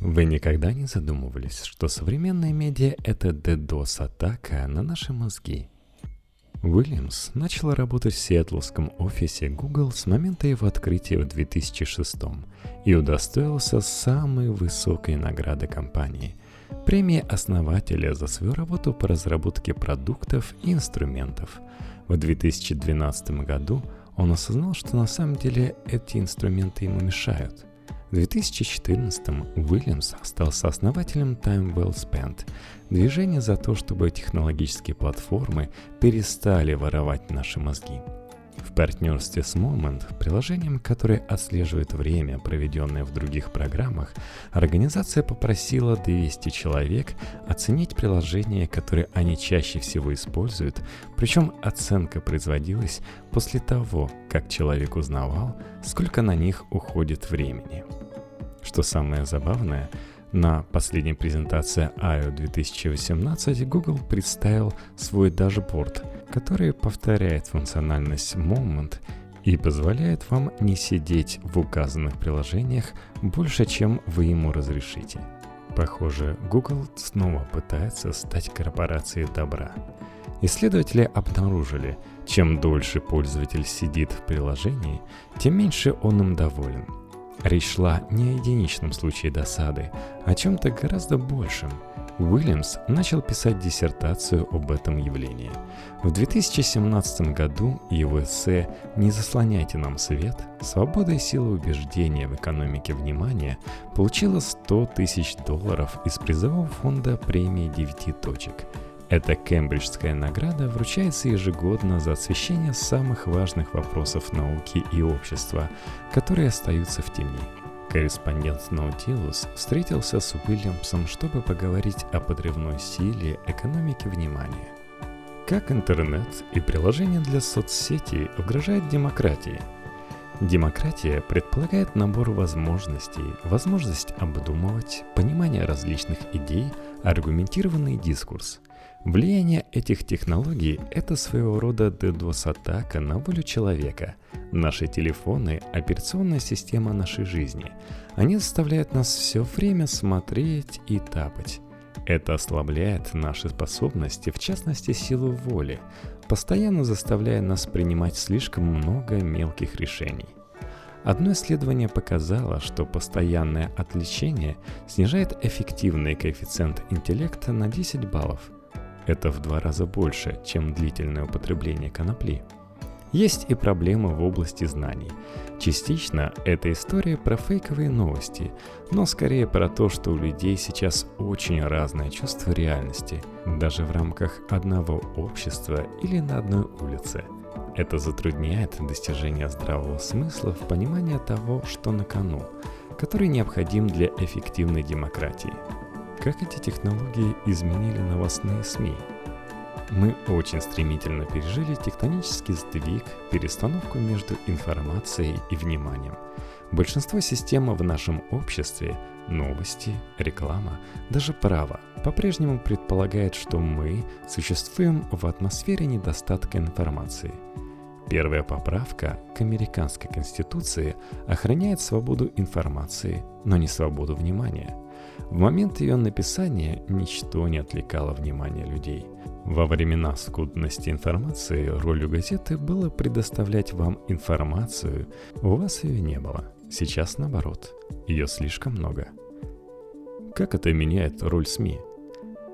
Вы никогда не задумывались, что современная медиа — это DDoS-атака на наши мозги? Уильямс начал работать в сиэтлском офисе Google с момента его открытия в 2006 и удостоился самой высокой награды компании – премии основателя за свою работу по разработке продуктов и инструментов. В 2012 году он осознал, что на самом деле эти инструменты ему мешают – в 2014-м Уильямс стал сооснователем Time Well Spent, движение за то, чтобы технологические платформы перестали воровать наши мозги. В партнерстве с Moment, приложением, которое отслеживает время, проведенное в других программах, организация попросила 200 человек оценить приложения, которые они чаще всего используют, причем оценка производилась после того, как человек узнавал, сколько на них уходит времени. Что самое забавное, на последней презентации I.O. 2018 Google представил свой дашборд, который повторяет функциональность Moment и позволяет вам не сидеть в указанных приложениях больше, чем вы ему разрешите. Похоже, Google снова пытается стать корпорацией добра. Исследователи обнаружили, чем дольше пользователь сидит в приложении, тем меньше он им доволен – Речь шла не о единичном случае досады, а о чем-то гораздо большем. Уильямс начал писать диссертацию об этом явлении. В 2017 году его эссе «Не заслоняйте нам свет. Свобода и сила убеждения в экономике внимания» получила 100 тысяч долларов из призового фонда премии «Девяти точек», эта кембриджская награда вручается ежегодно за освещение самых важных вопросов науки и общества, которые остаются в тени. Корреспондент Наутилус встретился с Уильямсом, чтобы поговорить о подрывной силе экономики внимания. Как интернет и приложения для соцсетей угрожают демократии? Демократия предполагает набор возможностей, возможность обдумывать, понимание различных идей, аргументированный дискурс – Влияние этих технологий – это своего рода DDoS-атака на волю человека. Наши телефоны – операционная система нашей жизни. Они заставляют нас все время смотреть и тапать. Это ослабляет наши способности, в частности силу воли, постоянно заставляя нас принимать слишком много мелких решений. Одно исследование показало, что постоянное отвлечение снижает эффективный коэффициент интеллекта на 10 баллов – это в два раза больше, чем длительное употребление конопли. Есть и проблемы в области знаний. Частично это история про фейковые новости, но скорее про то, что у людей сейчас очень разное чувство реальности, даже в рамках одного общества или на одной улице. Это затрудняет достижение здравого смысла в понимании того, что на кону, который необходим для эффективной демократии. Как эти технологии изменили новостные СМИ? Мы очень стремительно пережили тектонический сдвиг, перестановку между информацией и вниманием. Большинство систем в нашем обществе, новости, реклама, даже право, по-прежнему предполагает, что мы существуем в атмосфере недостатка информации. Первая поправка к американской конституции охраняет свободу информации, но не свободу внимания – в момент ее написания ничто не отвлекало внимание людей. Во времена скудности информации ролью газеты было предоставлять вам информацию, у вас ее не было. Сейчас наоборот, ее слишком много. Как это меняет роль СМИ?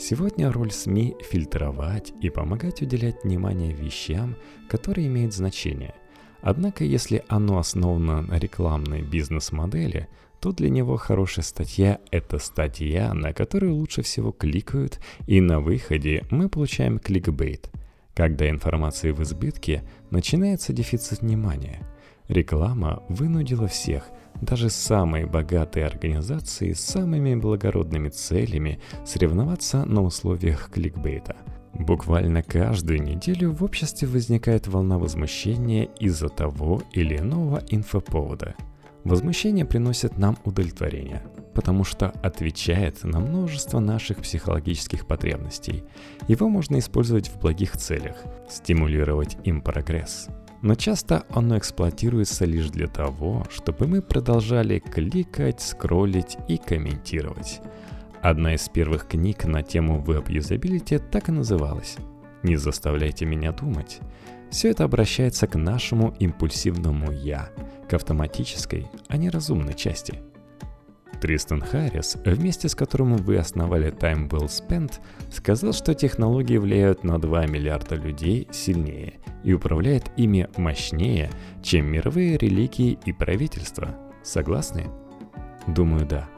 Сегодня роль СМИ – фильтровать и помогать уделять внимание вещам, которые имеют значение. Однако, если оно основано на рекламной бизнес-модели, то для него хорошая статья – это статья, на которую лучше всего кликают, и на выходе мы получаем кликбейт. Когда информации в избытке, начинается дефицит внимания. Реклама вынудила всех, даже самые богатые организации с самыми благородными целями, соревноваться на условиях кликбейта – Буквально каждую неделю в обществе возникает волна возмущения из-за того или иного инфоповода – Возмущение приносит нам удовлетворение, потому что отвечает на множество наших психологических потребностей. Его можно использовать в благих целях, стимулировать им прогресс. Но часто оно эксплуатируется лишь для того, чтобы мы продолжали кликать, скроллить и комментировать. Одна из первых книг на тему веб-юзабилити так и называлась «Не заставляйте меня думать». Все это обращается к нашему импульсивному «я», к автоматической, а не разумной части – Тристан Харрис, вместе с которым вы основали Time Well Spent, сказал, что технологии влияют на 2 миллиарда людей сильнее и управляют ими мощнее, чем мировые религии и правительства. Согласны? Думаю, да.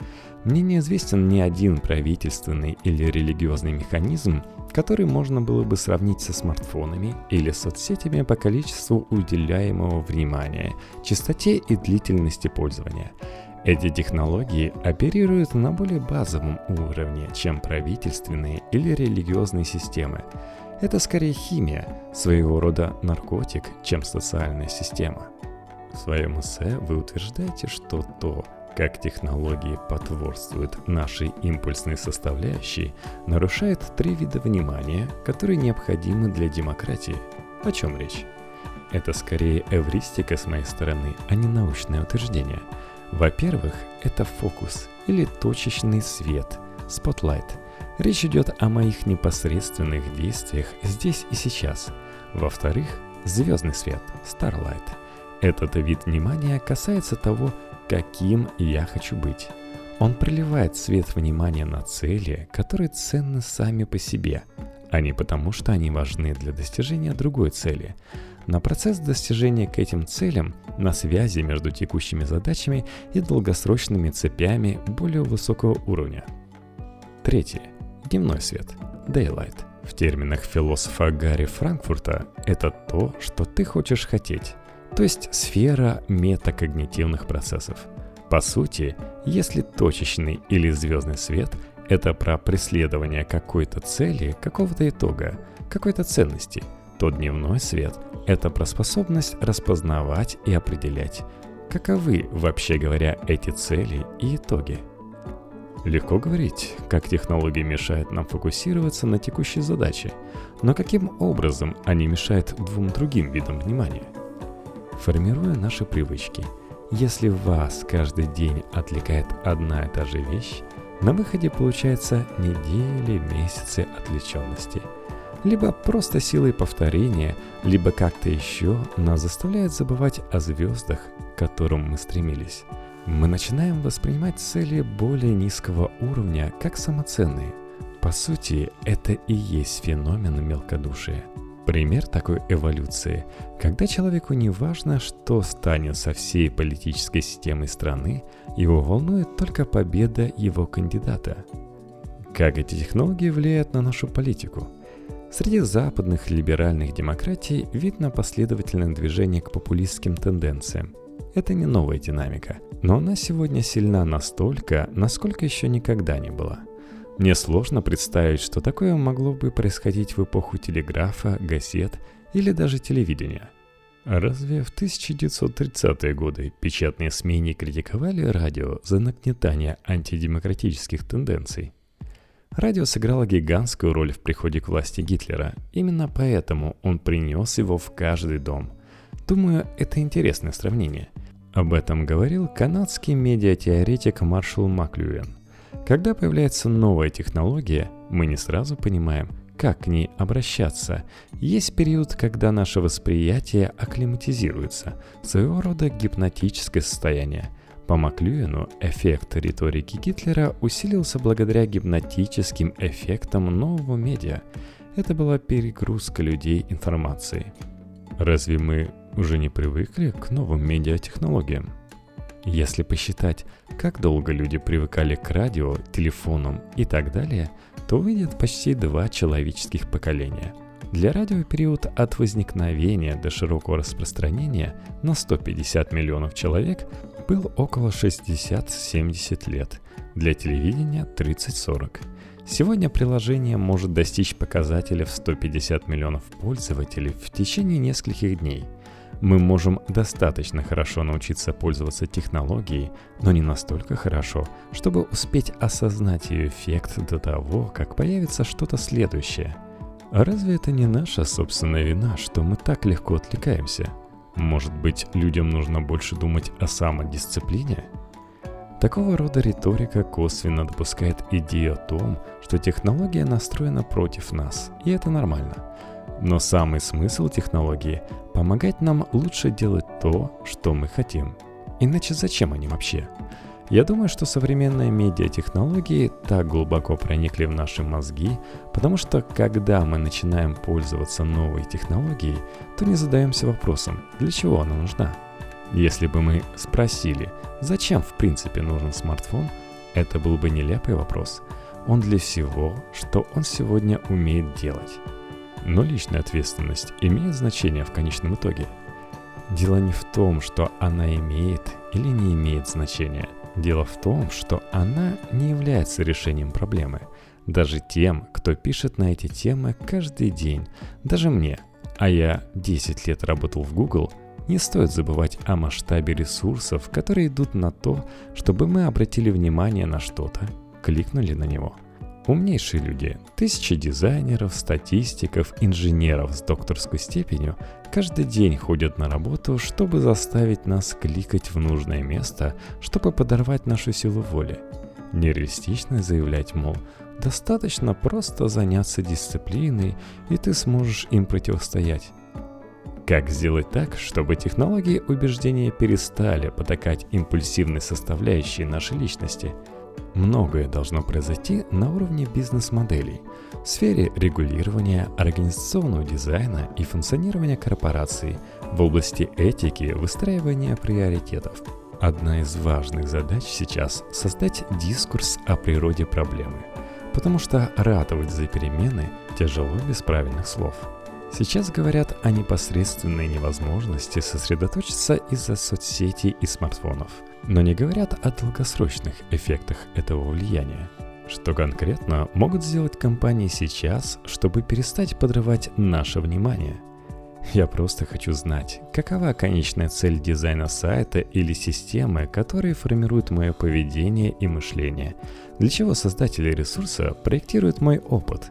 Мне неизвестен ни один правительственный или религиозный механизм, который можно было бы сравнить со смартфонами или соцсетями по количеству уделяемого внимания, частоте и длительности пользования – эти технологии оперируют на более базовом уровне, чем правительственные или религиозные системы. Это скорее химия, своего рода наркотик, чем социальная система. В своем эссе вы утверждаете, что то, как технологии потворствуют нашей импульсной составляющей, нарушает три вида внимания, которые необходимы для демократии. О чем речь? Это скорее эвристика с моей стороны, а не научное утверждение – во-первых, это фокус или точечный свет, spotlight. Речь идет о моих непосредственных действиях здесь и сейчас. Во-вторых, звездный свет, starlight. Этот вид внимания касается того, каким я хочу быть. Он приливает свет внимания на цели, которые ценны сами по себе, а не потому, что они важны для достижения другой цели на процесс достижения к этим целям, на связи между текущими задачами и долгосрочными цепями более высокого уровня. Третье. Дневной свет. Daylight. В терминах философа Гарри Франкфурта это то, что ты хочешь хотеть, то есть сфера метакогнитивных процессов. По сути, если точечный или звездный свет – это про преследование какой-то цели, какого-то итога, какой-то ценности, то дневной свет это про способность распознавать и определять, каковы, вообще говоря, эти цели и итоги. Легко говорить, как технологии мешают нам фокусироваться на текущей задаче, но каким образом они мешают двум другим видам внимания? Формируя наши привычки, если вас каждый день отвлекает одна и та же вещь, на выходе получается недели, месяцы отвлеченности – либо просто силой повторения, либо как-то еще нас заставляет забывать о звездах, к которым мы стремились. Мы начинаем воспринимать цели более низкого уровня как самоценные. По сути, это и есть феномен мелкодушия. Пример такой эволюции, когда человеку не важно, что станет со всей политической системой страны, его волнует только победа его кандидата. Как эти технологии влияют на нашу политику – Среди западных либеральных демократий видно последовательное движение к популистским тенденциям. Это не новая динамика, но она сегодня сильна настолько, насколько еще никогда не была. Мне сложно представить, что такое могло бы происходить в эпоху телеграфа, газет или даже телевидения. Разве в 1930-е годы печатные СМИ не критиковали радио за нагнетание антидемократических тенденций? Радио сыграло гигантскую роль в приходе к власти Гитлера. Именно поэтому он принес его в каждый дом. Думаю, это интересное сравнение. Об этом говорил канадский медиатеоретик Маршал Маклюэн. Когда появляется новая технология, мы не сразу понимаем, как к ней обращаться. Есть период, когда наше восприятие акклиматизируется, своего рода гипнотическое состояние – по Маклюину эффект риторики Гитлера усилился благодаря гипнотическим эффектам нового медиа. Это была перегрузка людей информацией. Разве мы уже не привыкли к новым медиатехнологиям? Если посчитать, как долго люди привыкали к радио, телефонам и так далее, то выйдет почти два человеческих поколения. Для радио период от возникновения до широкого распространения на 150 миллионов человек был около 60-70 лет, для телевидения 30-40. Сегодня приложение может достичь показателя в 150 миллионов пользователей в течение нескольких дней. Мы можем достаточно хорошо научиться пользоваться технологией, но не настолько хорошо, чтобы успеть осознать ее эффект до того, как появится что-то следующее. А разве это не наша собственная вина, что мы так легко отвлекаемся? Может быть, людям нужно больше думать о самодисциплине? Такого рода риторика косвенно допускает идею о том, что технология настроена против нас, и это нормально. Но самый смысл технологии – помогать нам лучше делать то, что мы хотим. Иначе зачем они вообще? Я думаю, что современные медиатехнологии так глубоко проникли в наши мозги, потому что когда мы начинаем пользоваться новой технологией, то не задаемся вопросом, для чего она нужна. Если бы мы спросили, зачем в принципе нужен смартфон, это был бы нелепый вопрос. Он для всего, что он сегодня умеет делать. Но личная ответственность имеет значение в конечном итоге. Дело не в том, что она имеет или не имеет значения – Дело в том, что она не является решением проблемы. Даже тем, кто пишет на эти темы каждый день, даже мне, а я 10 лет работал в Google, не стоит забывать о масштабе ресурсов, которые идут на то, чтобы мы обратили внимание на что-то, кликнули на него – Умнейшие люди, тысячи дизайнеров, статистиков, инженеров с докторской степенью каждый день ходят на работу, чтобы заставить нас кликать в нужное место, чтобы подорвать нашу силу воли. Нереалистично заявлять, мол, достаточно просто заняться дисциплиной, и ты сможешь им противостоять. Как сделать так, чтобы технологии убеждения перестали потакать импульсивной составляющей нашей личности – Многое должно произойти на уровне бизнес-моделей, в сфере регулирования, организационного дизайна и функционирования корпораций, в области этики, выстраивания приоритетов. Одна из важных задач сейчас – создать дискурс о природе проблемы, потому что ратовать за перемены тяжело без правильных слов. Сейчас говорят о непосредственной невозможности сосредоточиться из-за соцсетей и смартфонов – но не говорят о долгосрочных эффектах этого влияния. Что конкретно могут сделать компании сейчас, чтобы перестать подрывать наше внимание? Я просто хочу знать, какова конечная цель дизайна сайта или системы, которые формируют мое поведение и мышление. Для чего создатели ресурса проектируют мой опыт?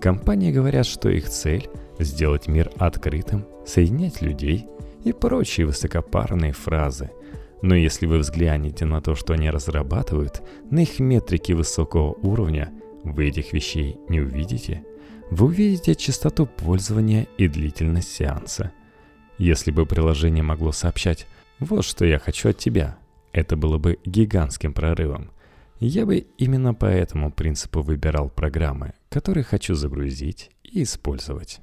Компании говорят, что их цель – сделать мир открытым, соединять людей и прочие высокопарные фразы – но если вы взглянете на то, что они разрабатывают, на их метрики высокого уровня, вы этих вещей не увидите. Вы увидите частоту пользования и длительность сеанса. Если бы приложение могло сообщать «Вот что я хочу от тебя», это было бы гигантским прорывом. Я бы именно по этому принципу выбирал программы, которые хочу загрузить и использовать.